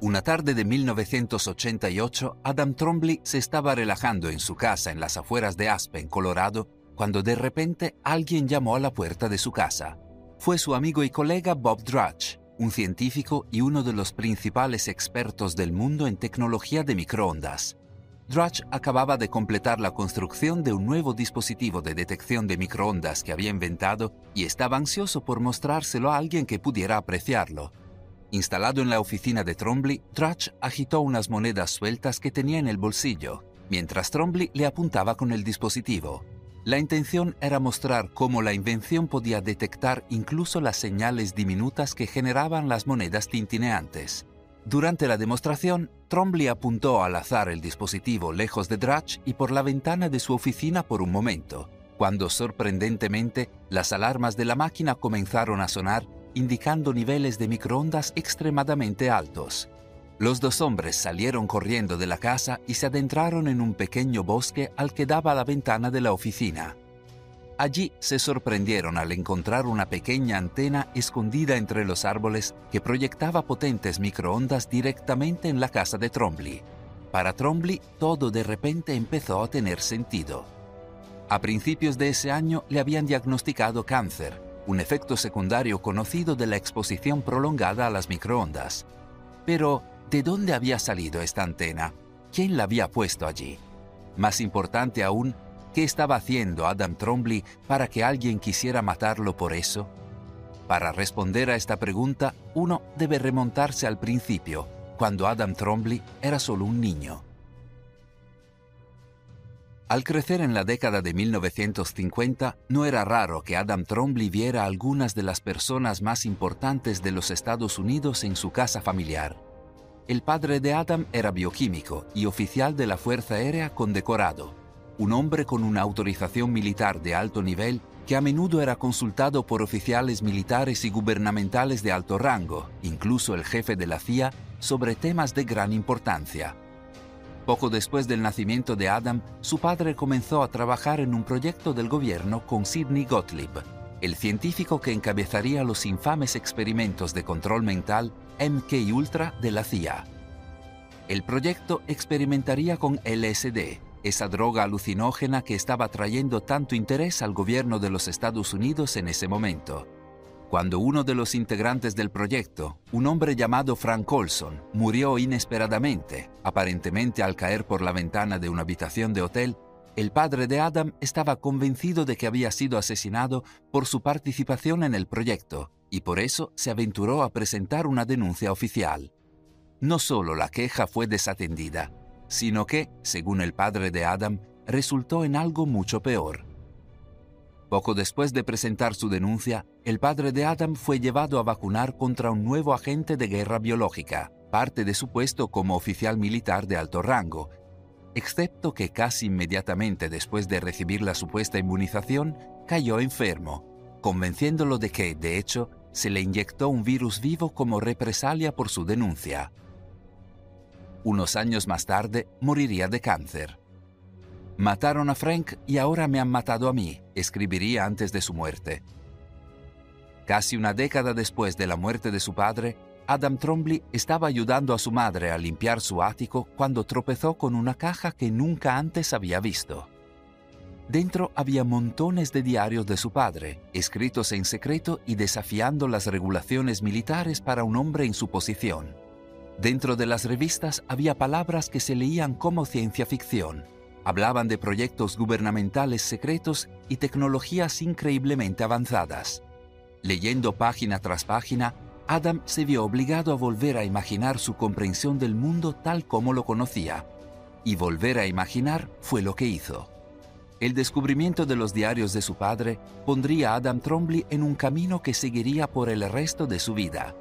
Una tarde de 1988, Adam Trombley se estaba relajando en su casa en las afueras de Aspen, Colorado, cuando de repente alguien llamó a la puerta de su casa. Fue su amigo y colega Bob Drudge, un científico y uno de los principales expertos del mundo en tecnología de microondas. Drudge acababa de completar la construcción de un nuevo dispositivo de detección de microondas que había inventado y estaba ansioso por mostrárselo a alguien que pudiera apreciarlo. Instalado en la oficina de Trombley, Drudge agitó unas monedas sueltas que tenía en el bolsillo, mientras Trombley le apuntaba con el dispositivo. La intención era mostrar cómo la invención podía detectar incluso las señales diminutas que generaban las monedas tintineantes. Durante la demostración, Trombley apuntó al azar el dispositivo lejos de Drudge y por la ventana de su oficina por un momento, cuando sorprendentemente las alarmas de la máquina comenzaron a sonar indicando niveles de microondas extremadamente altos. Los dos hombres salieron corriendo de la casa y se adentraron en un pequeño bosque al que daba la ventana de la oficina. Allí se sorprendieron al encontrar una pequeña antena escondida entre los árboles que proyectaba potentes microondas directamente en la casa de Trombley. Para Trombley todo de repente empezó a tener sentido. A principios de ese año le habían diagnosticado cáncer, un efecto secundario conocido de la exposición prolongada a las microondas. Pero, ¿de dónde había salido esta antena? ¿Quién la había puesto allí? Más importante aún, ¿qué estaba haciendo Adam Trombley para que alguien quisiera matarlo por eso? Para responder a esta pregunta, uno debe remontarse al principio, cuando Adam Trombley era solo un niño. Al crecer en la década de 1950, no era raro que Adam Trombley viera a algunas de las personas más importantes de los Estados Unidos en su casa familiar. El padre de Adam era bioquímico y oficial de la Fuerza Aérea condecorado, un hombre con una autorización militar de alto nivel que a menudo era consultado por oficiales militares y gubernamentales de alto rango, incluso el jefe de la CIA, sobre temas de gran importancia. Poco después del nacimiento de Adam, su padre comenzó a trabajar en un proyecto del gobierno con Sidney Gottlieb, el científico que encabezaría los infames experimentos de control mental MK Ultra de la CIA. El proyecto experimentaría con LSD, esa droga alucinógena que estaba trayendo tanto interés al gobierno de los Estados Unidos en ese momento cuando uno de los integrantes del proyecto, un hombre llamado Frank Olson, murió inesperadamente, aparentemente al caer por la ventana de una habitación de hotel, el padre de Adam estaba convencido de que había sido asesinado por su participación en el proyecto y por eso se aventuró a presentar una denuncia oficial. No solo la queja fue desatendida, sino que, según el padre de Adam, resultó en algo mucho peor. Poco después de presentar su denuncia, el padre de Adam fue llevado a vacunar contra un nuevo agente de guerra biológica, parte de su puesto como oficial militar de alto rango, excepto que casi inmediatamente después de recibir la supuesta inmunización, cayó enfermo, convenciéndolo de que, de hecho, se le inyectó un virus vivo como represalia por su denuncia. Unos años más tarde, moriría de cáncer. Mataron a Frank y ahora me han matado a mí, escribiría antes de su muerte. Casi una década después de la muerte de su padre, Adam Trombley estaba ayudando a su madre a limpiar su ático cuando tropezó con una caja que nunca antes había visto. Dentro había montones de diarios de su padre, escritos en secreto y desafiando las regulaciones militares para un hombre en su posición. Dentro de las revistas había palabras que se leían como ciencia ficción, Hablaban de proyectos gubernamentales secretos y tecnologías increíblemente avanzadas. Leyendo página tras página, Adam se vio obligado a volver a imaginar su comprensión del mundo tal como lo conocía. Y volver a imaginar fue lo que hizo. El descubrimiento de los diarios de su padre pondría a Adam Trombley en un camino que seguiría por el resto de su vida.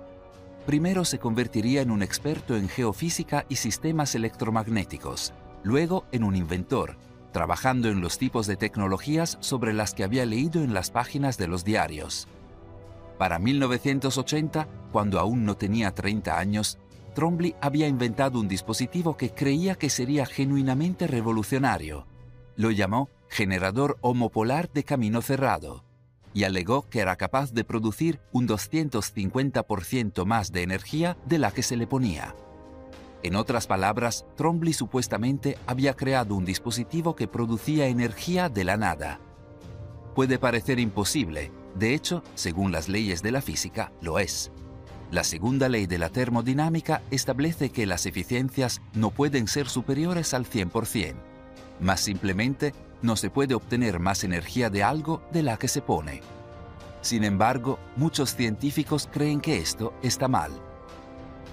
Primero se convertiría en un experto en geofísica y sistemas electromagnéticos luego en un inventor, trabajando en los tipos de tecnologías sobre las que había leído en las páginas de los diarios. Para 1980, cuando aún no tenía 30 años, Trombley había inventado un dispositivo que creía que sería genuinamente revolucionario. Lo llamó generador homopolar de camino cerrado y alegó que era capaz de producir un 250% más de energía de la que se le ponía. En otras palabras, Trombley supuestamente había creado un dispositivo que producía energía de la nada. Puede parecer imposible, de hecho, según las leyes de la física, lo es. La segunda ley de la termodinámica establece que las eficiencias no pueden ser superiores al 100%, más simplemente no se puede obtener más energía de algo de la que se pone. Sin embargo, muchos científicos creen que esto está mal.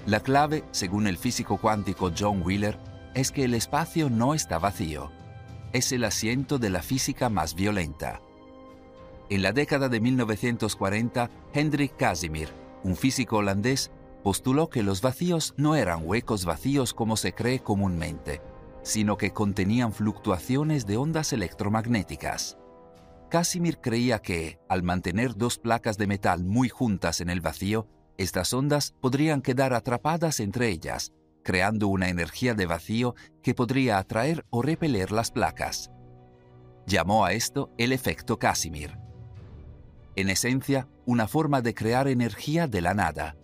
La clave, según el físico cuántico John Wheeler, es que el espacio no está vacío. Es el asiento de la física más violenta. En la década de 1940, Hendrik Casimir, un físico holandés, postuló que los vacíos no eran huecos vacíos como se cree comúnmente, sino que contenían fluctuaciones de ondas electromagnéticas. Casimir creía que, al mantener dos placas de metal muy juntas en el vacío, estas ondas podrían quedar atrapadas entre ellas, creando una energía de vacío que podría atraer o repeler las placas. Llamó a esto el efecto Casimir. En esencia, una forma de crear energía de la nada.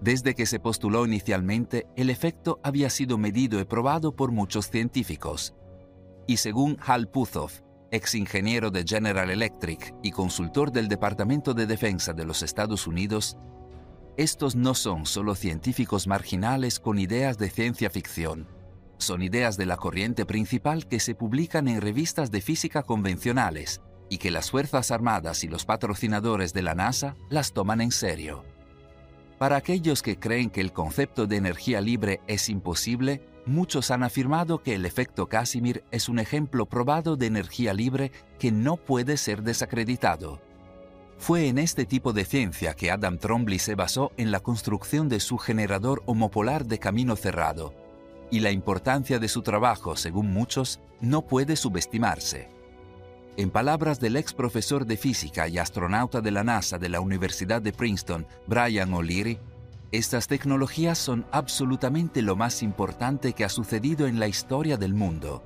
Desde que se postuló inicialmente, el efecto había sido medido y probado por muchos científicos. Y según Hal Puthoff, ex ingeniero de General Electric y consultor del Departamento de Defensa de los Estados Unidos, estos no son solo científicos marginales con ideas de ciencia ficción, son ideas de la corriente principal que se publican en revistas de física convencionales y que las Fuerzas Armadas y los patrocinadores de la NASA las toman en serio. Para aquellos que creen que el concepto de energía libre es imposible, muchos han afirmado que el efecto Casimir es un ejemplo probado de energía libre que no puede ser desacreditado. Fue en este tipo de ciencia que Adam Trombley se basó en la construcción de su generador homopolar de camino cerrado, y la importancia de su trabajo, según muchos, no puede subestimarse. En palabras del ex profesor de física y astronauta de la NASA de la Universidad de Princeton, Brian O'Leary, estas tecnologías son absolutamente lo más importante que ha sucedido en la historia del mundo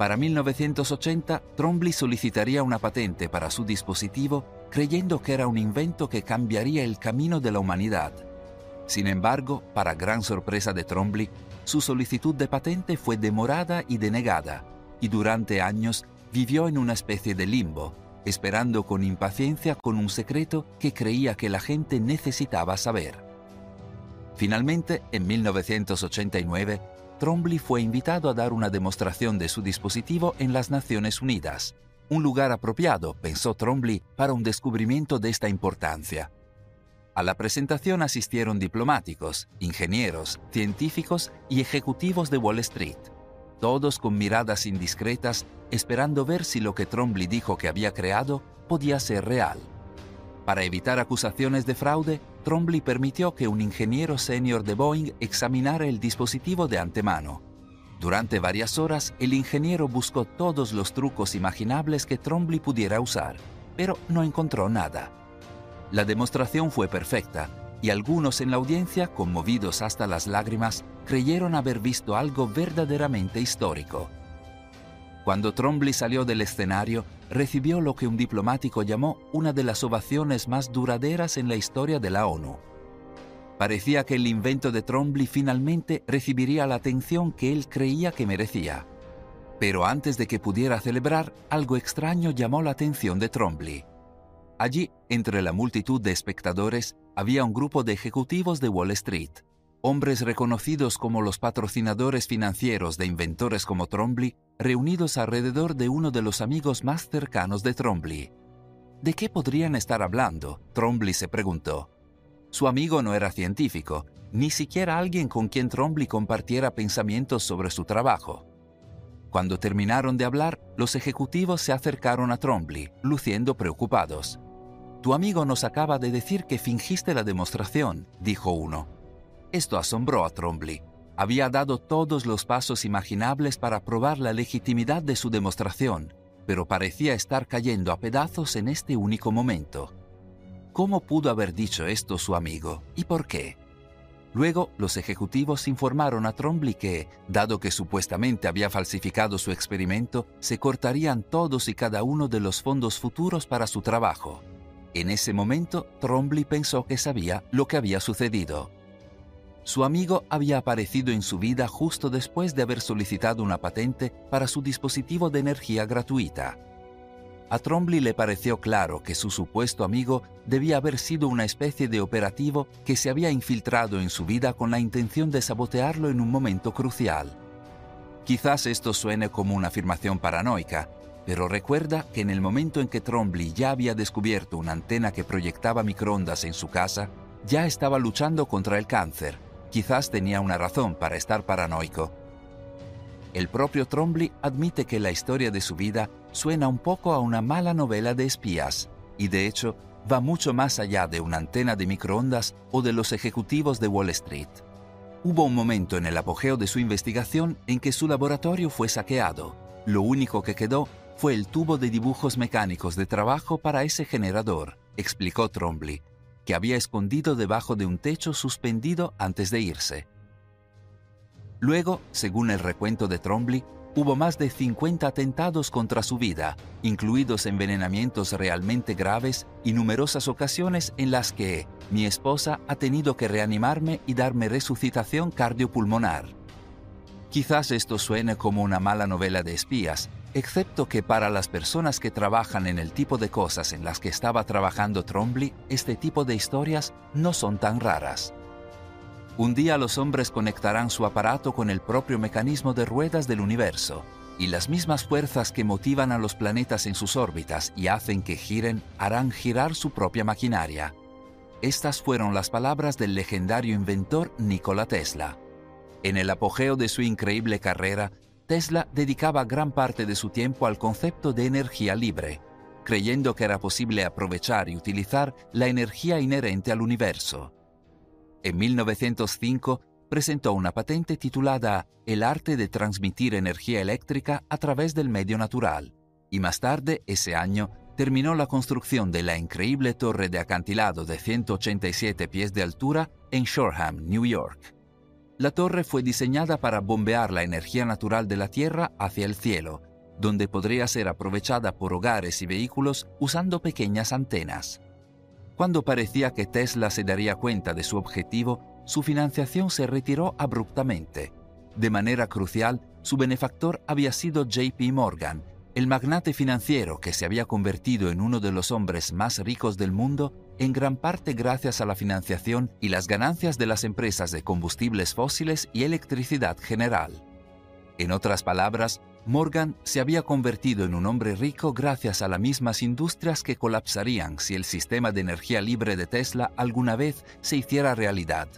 para 1980, Trombley solicitaría una patente para su dispositivo creyendo que era un invento que cambiaría el camino de la humanidad. Sin embargo, para gran sorpresa de Trombley, su solicitud de patente fue demorada y denegada, y durante años vivió en una especie de limbo, esperando con impaciencia con un secreto que creía que la gente necesitaba saber. Finalmente, en 1989, Trombley fue invitado a dar una demostración de su dispositivo en las Naciones Unidas, un lugar apropiado, pensó Trombley, para un descubrimiento de esta importancia. A la presentación asistieron diplomáticos, ingenieros, científicos y ejecutivos de Wall Street, todos con miradas indiscretas, esperando ver si lo que Trombley dijo que había creado podía ser real. Para evitar acusaciones de fraude, Trombley permitió que un ingeniero senior de Boeing examinara el dispositivo de antemano. Durante varias horas, el ingeniero buscó todos los trucos imaginables que Trombley pudiera usar, pero no encontró nada. La demostración fue perfecta, y algunos en la audiencia, conmovidos hasta las lágrimas, creyeron haber visto algo verdaderamente histórico. Cuando Trombley salió del escenario, recibió lo que un diplomático llamó una de las ovaciones más duraderas en la historia de la ONU. Parecía que el invento de Trombley finalmente recibiría la atención que él creía que merecía. Pero antes de que pudiera celebrar, algo extraño llamó la atención de Trombley. Allí, entre la multitud de espectadores, había un grupo de ejecutivos de Wall Street, hombres reconocidos como los patrocinadores financieros de inventores como Trombley, reunidos alrededor de uno de los amigos más cercanos de Trombley. ¿De qué podrían estar hablando? Trombley se preguntó. Su amigo no era científico, ni siquiera alguien con quien Trombley compartiera pensamientos sobre su trabajo. Cuando terminaron de hablar, los ejecutivos se acercaron a Trombley, luciendo preocupados. Tu amigo nos acaba de decir que fingiste la demostración, dijo uno. Esto asombró a Trombley había dado todos los pasos imaginables para probar la legitimidad de su demostración, pero parecía estar cayendo a pedazos en este único momento. ¿Cómo pudo haber dicho esto su amigo y por qué? Luego, los ejecutivos informaron a Trombley que, dado que supuestamente había falsificado su experimento, se cortarían todos y cada uno de los fondos futuros para su trabajo. En ese momento, Trombley pensó que sabía lo que había sucedido. Su amigo había aparecido en su vida justo después de haber solicitado una patente para su dispositivo de energía gratuita. A Trombley le pareció claro que su supuesto amigo debía haber sido una especie de operativo que se había infiltrado en su vida con la intención de sabotearlo en un momento crucial. Quizás esto suene como una afirmación paranoica, pero recuerda que en el momento en que Trombley ya había descubierto una antena que proyectaba microondas en su casa, ya estaba luchando contra el cáncer Quizás tenía una razón para estar paranoico. El propio Trombley admite que la historia de su vida suena un poco a una mala novela de espías, y de hecho va mucho más allá de una antena de microondas o de los ejecutivos de Wall Street. Hubo un momento en el apogeo de su investigación en que su laboratorio fue saqueado. Lo único que quedó fue el tubo de dibujos mecánicos de trabajo para ese generador, explicó Trombley, que había escondido debajo de un techo suspendido antes de irse. Luego, según el recuento de Trombley, hubo más de 50 atentados contra su vida, incluidos envenenamientos realmente graves y numerosas ocasiones en las que mi esposa ha tenido que reanimarme y darme resucitación cardiopulmonar. Quizás esto suene como una mala novela de espías, excepto que para las personas que trabajan en el tipo de cosas en las que estaba trabajando Trombley, este tipo de historias no son tan raras. Un día los hombres conectarán su aparato con el propio mecanismo de ruedas del universo, y las mismas fuerzas que motivan a los planetas en sus órbitas y hacen que giren harán girar su propia maquinaria. Estas fueron las palabras del legendario inventor Nikola Tesla. En el apogeo de su increíble carrera, Tesla dedicaba gran parte de su tiempo al concepto de energía libre, creyendo que era posible aprovechar y utilizar la energía inherente al universo. En 1905 presentó una patente titulada El arte de transmitir energía eléctrica a través del medio natural, y más tarde, ese año, terminó la construcción de la increíble torre de acantilado de 187 pies de altura en Shoreham, New York. La torre fue diseñada para bombear la energía natural de la Tierra hacia el cielo, donde podría ser aprovechada por hogares y vehículos usando pequeñas antenas. Cuando parecía que Tesla se daría cuenta de su objetivo, su financiación se retiró abruptamente. De manera crucial, su benefactor había sido JP Morgan, el magnate financiero que se había convertido en uno de los hombres más ricos del mundo en gran parte gracias a la financiación y las ganancias de las empresas de combustibles fósiles y electricidad general. En otras palabras, Morgan se había convertido en un hombre rico gracias a las mismas industrias que colapsarían si el sistema de energía libre de Tesla alguna vez se hiciera realidad.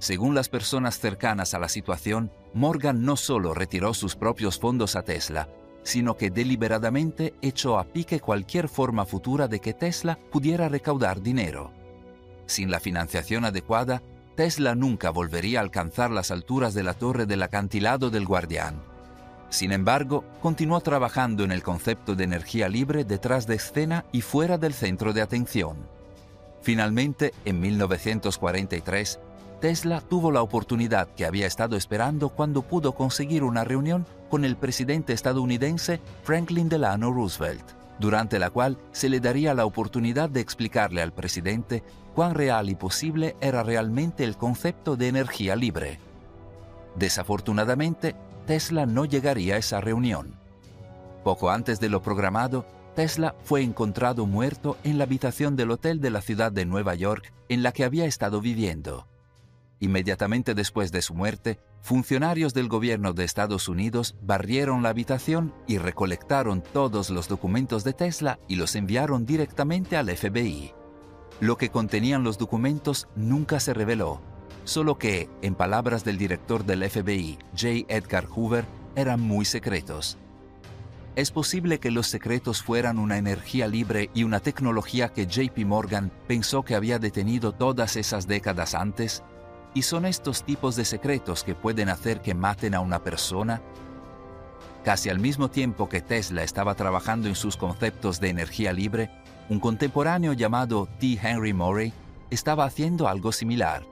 Según las personas cercanas a la situación, Morgan no solo retiró sus propios fondos a Tesla, sino que deliberadamente echó a pique cualquier forma futura de que Tesla pudiera recaudar dinero. Sin la financiación adecuada, Tesla nunca volvería a alcanzar las alturas de la torre del acantilado del Guardián. Sin embargo, continuó trabajando en el concepto de energía libre detrás de escena y fuera del centro de atención. Finalmente, en 1943, Tesla tuvo la oportunidad que había estado esperando cuando pudo conseguir una reunión con el presidente estadounidense Franklin Delano Roosevelt, durante la cual se le daría la oportunidad de explicarle al presidente cuán real y posible era realmente el concepto de energía libre. Desafortunadamente, Tesla no llegaría a esa reunión. Poco antes de lo programado, Tesla fue encontrado muerto en la habitación del hotel de la ciudad de Nueva York en la que había estado viviendo. Inmediatamente después de su muerte, funcionarios del gobierno de Estados Unidos barrieron la habitación y recolectaron todos los documentos de Tesla y los enviaron directamente al FBI. Lo que contenían los documentos nunca se reveló, solo que, en palabras del director del FBI, J. Edgar Hoover, eran muy secretos. Es posible que los secretos fueran una energía libre y una tecnología que JP Morgan pensó que había detenido todas esas décadas antes y son estos tipos de secretos que pueden hacer que maten a una persona. Casi al mismo tiempo que Tesla estaba trabajando en sus conceptos de energía libre, un contemporáneo llamado T. Henry Murray estaba haciendo algo similar.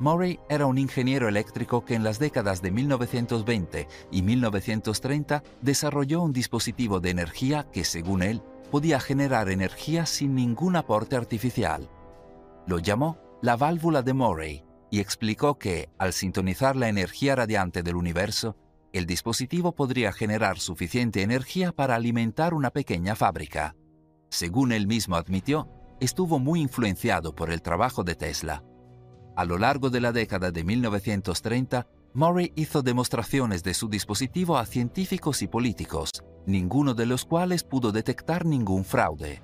Murray era un ingeniero eléctrico que en las décadas de 1920 y 1930 desarrolló un dispositivo de energía que, según él, podía generar energía sin ningún aporte artificial. Lo llamó la válvula de Murray y explicó que, al sintonizar la energía radiante del universo, el dispositivo podría generar suficiente energía para alimentar una pequeña fábrica. Según él mismo admitió, estuvo muy influenciado por el trabajo de Tesla. A lo largo de la década de 1930, Murray hizo demostraciones de su dispositivo a científicos y políticos, ninguno de los cuales pudo detectar ningún fraude.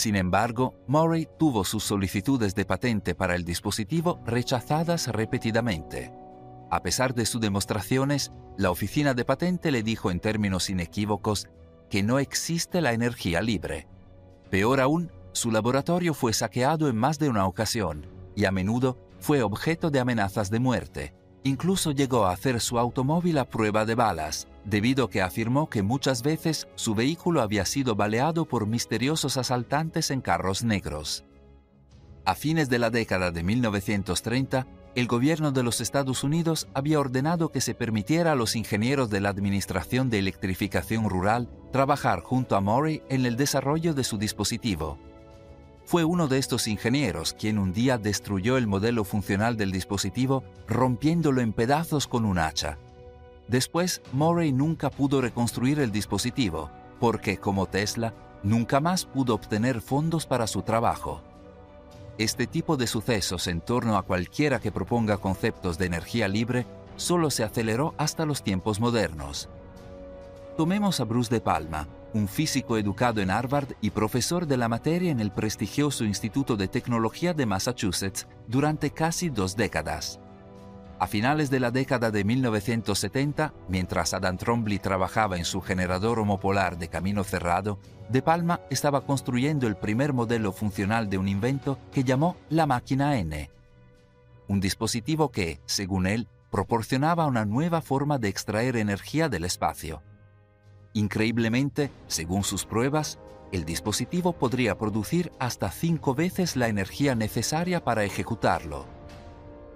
Sin embargo, Murray tuvo sus solicitudes de patente para el dispositivo rechazadas repetidamente. A pesar de sus demostraciones, la oficina de patente le dijo en términos inequívocos que no existe la energía libre. Peor aún, su laboratorio fue saqueado en más de una ocasión y a menudo fue objeto de amenazas de muerte. Incluso llegó a hacer su automóvil a prueba de balas, debido a que afirmó que muchas veces su vehículo había sido baleado por misteriosos asaltantes en carros negros. A fines de la década de 1930, el gobierno de los Estados Unidos había ordenado que se permitiera a los ingenieros de la Administración de Electrificación Rural trabajar junto a Murray en el desarrollo de su dispositivo. Fue uno de estos ingenieros quien un día destruyó el modelo funcional del dispositivo rompiéndolo en pedazos con un hacha. Después, Murray nunca pudo reconstruir el dispositivo, porque, como Tesla, nunca más pudo obtener fondos para su trabajo. Este tipo de sucesos en torno a cualquiera que proponga conceptos de energía libre solo se aceleró hasta los tiempos modernos. Tomemos a Bruce de Palma, un físico educado en Harvard y profesor de la materia en el prestigioso Instituto de Tecnología de Massachusetts durante casi dos décadas. A finales de la década de 1970, mientras Adam Trombley trabajaba en su generador homopolar de camino cerrado, De Palma estaba construyendo el primer modelo funcional de un invento que llamó la máquina N. Un dispositivo que, según él, proporcionaba una nueva forma de extraer energía del espacio. Increíblemente, según sus pruebas, el dispositivo podría producir hasta cinco veces la energía necesaria para ejecutarlo.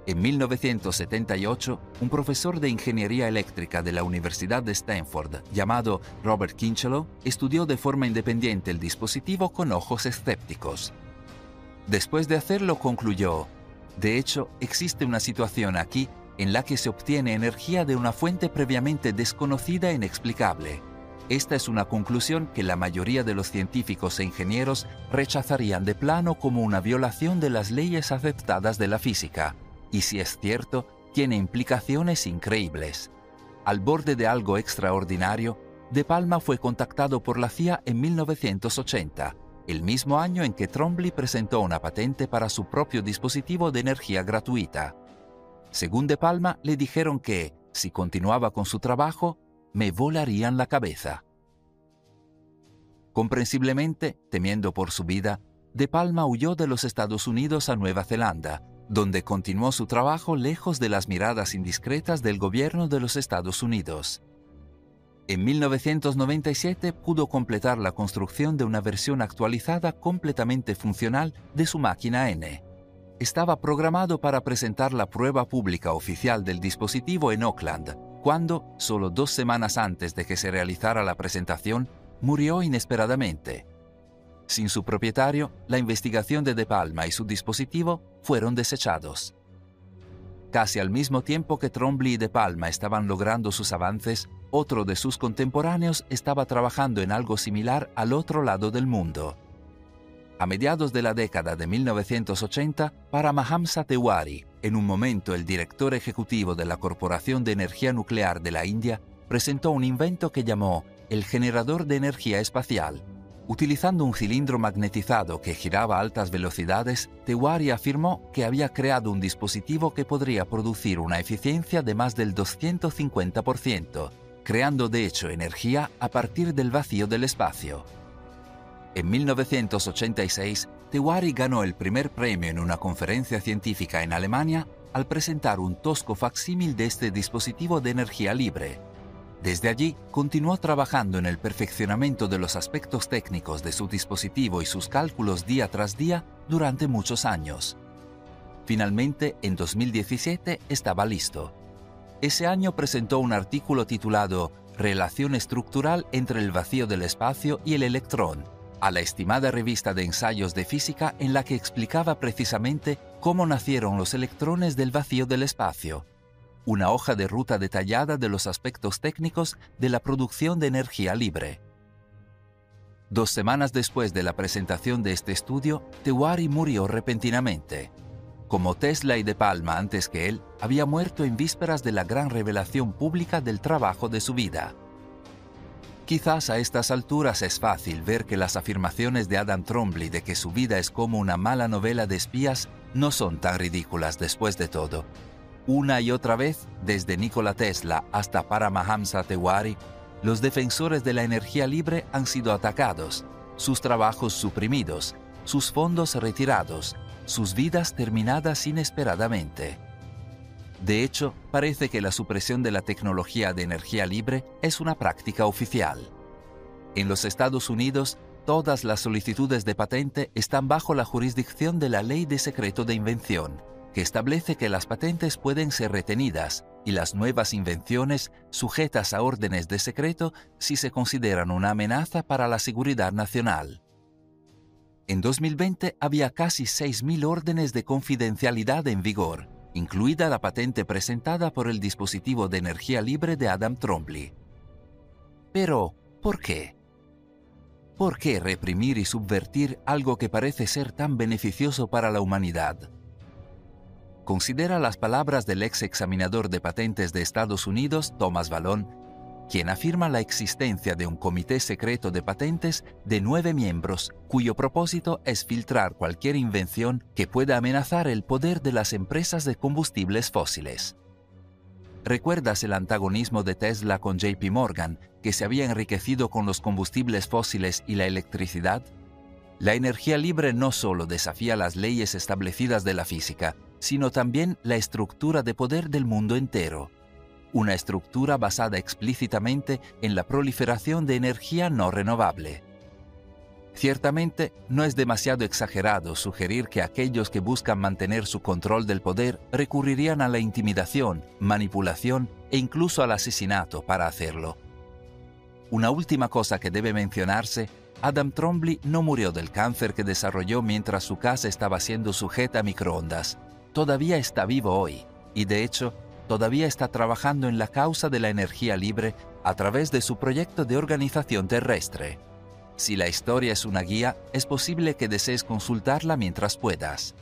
En 1978, un profesor de ingeniería eléctrica de la Universidad de Stanford, llamado Robert Kinchelow, estudió de forma independiente el dispositivo con ojos escépticos. Después de hacerlo, concluyó, de hecho, existe una situación aquí en la que se obtiene energía de una fuente previamente desconocida e inexplicable esta es una conclusión que la mayoría de los científicos e ingenieros rechazarían de plano como una violación de las leyes aceptadas de la física, y si es cierto, tiene implicaciones increíbles. Al borde de algo extraordinario, De Palma fue contactado por la CIA en 1980, el mismo año en que Trombley presentó una patente para su propio dispositivo de energía gratuita. Según De Palma, le dijeron que, si continuaba con su trabajo, me volarían la cabeza. Comprensiblemente, temiendo por su vida, De Palma huyó de los Estados Unidos a Nueva Zelanda, donde continuó su trabajo lejos de las miradas indiscretas del gobierno de los Estados Unidos. En 1997 pudo completar la construcción de una versión actualizada completamente funcional de su máquina N. Estaba programado para presentar la prueba pública oficial del dispositivo en Oakland, cuando, solo dos semanas antes de que se realizara la presentación, murió inesperadamente. Sin su propietario, la investigación de De Palma y su dispositivo fueron desechados. Casi al mismo tiempo que Trombley y De Palma estaban logrando sus avances, otro de sus contemporáneos estaba trabajando en algo similar al otro lado del mundo. A mediados de la década de 1980, Paramahamsa Tewari, en un momento el director ejecutivo de la Corporación de Energía Nuclear de la India, presentó un invento que llamó el generador de energía espacial. Utilizando un cilindro magnetizado que giraba a altas velocidades, Tewari afirmó que había creado un dispositivo que podría producir una eficiencia de más del 250%, creando de hecho energía a partir del vacío del espacio. En 1986, Tewari ganó el primer premio en una conferencia científica en Alemania al presentar un tosco facsímil de este dispositivo de energía libre. Desde allí, continuó trabajando en el perfeccionamiento de los aspectos técnicos de su dispositivo y sus cálculos día tras día durante muchos años. Finalmente, en 2017 estaba listo. Ese año presentó un artículo titulado Relación estructural entre el vacío del espacio y el electrón, a la estimada revista de ensayos de física en la que explicaba precisamente cómo nacieron los electrones del vacío del espacio, una hoja de ruta detallada de los aspectos técnicos de la producción de energía libre. Dos semanas después de la presentación de este estudio, Tewari murió repentinamente. Como Tesla y De Palma antes que él, había muerto en vísperas de la gran revelación pública del trabajo de su vida. Quizás a estas alturas es fácil ver que las afirmaciones de Adam Trombley de que su vida es como una mala novela de espías no son tan ridículas después de todo. Una y otra vez, desde Nikola Tesla hasta Paramahamsa Tewari, los defensores de la energía libre han sido atacados, sus trabajos suprimidos, sus fondos retirados, sus vidas terminadas inesperadamente. De hecho, parece que la supresión de la tecnología de energía libre es una práctica oficial. En los Estados Unidos, todas las solicitudes de patente están bajo la jurisdicción de la Ley de Secreto de Invención, que establece que las patentes pueden ser retenidas y las nuevas invenciones sujetas a órdenes de secreto si se consideran una amenaza para la seguridad nacional. En 2020 había casi 6.000 órdenes de confidencialidad en vigor, incluida la patente presentada por el dispositivo de energía libre de Adam Trombley. Pero, ¿por qué? ¿Por qué reprimir y subvertir algo que parece ser tan beneficioso para la humanidad? Considera las palabras del ex examinador de patentes de Estados Unidos, Thomas Ballon, quien afirma la existencia de un comité secreto de patentes de nueve miembros, cuyo propósito es filtrar cualquier invención que pueda amenazar el poder de las empresas de combustibles fósiles. ¿Recuerdas el antagonismo de Tesla con JP Morgan, que se había enriquecido con los combustibles fósiles y la electricidad? La energía libre no solo desafía las leyes establecidas de la física, sino también la estructura de poder del mundo entero una estructura basada explícitamente en la proliferación de energía no renovable. Ciertamente, no es demasiado exagerado sugerir que aquellos que buscan mantener su control del poder recurrirían a la intimidación, manipulación e incluso al asesinato para hacerlo. Una última cosa que debe mencionarse, Adam Trombley no murió del cáncer que desarrolló mientras su casa estaba siendo sujeta a microondas. Todavía está vivo hoy, y de hecho todavía está trabajando en la causa de la energía libre a través de su proyecto de organización terrestre. Si la historia es una guía, es posible que desees consultarla mientras puedas.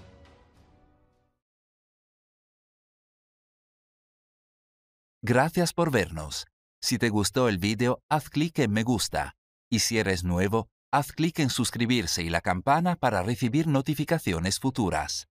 Gracias por vernos. Si te gustó el vídeo, haz clic en me gusta. Y si eres nuevo, haz clic en suscribirse y la campana para recibir notificaciones futuras.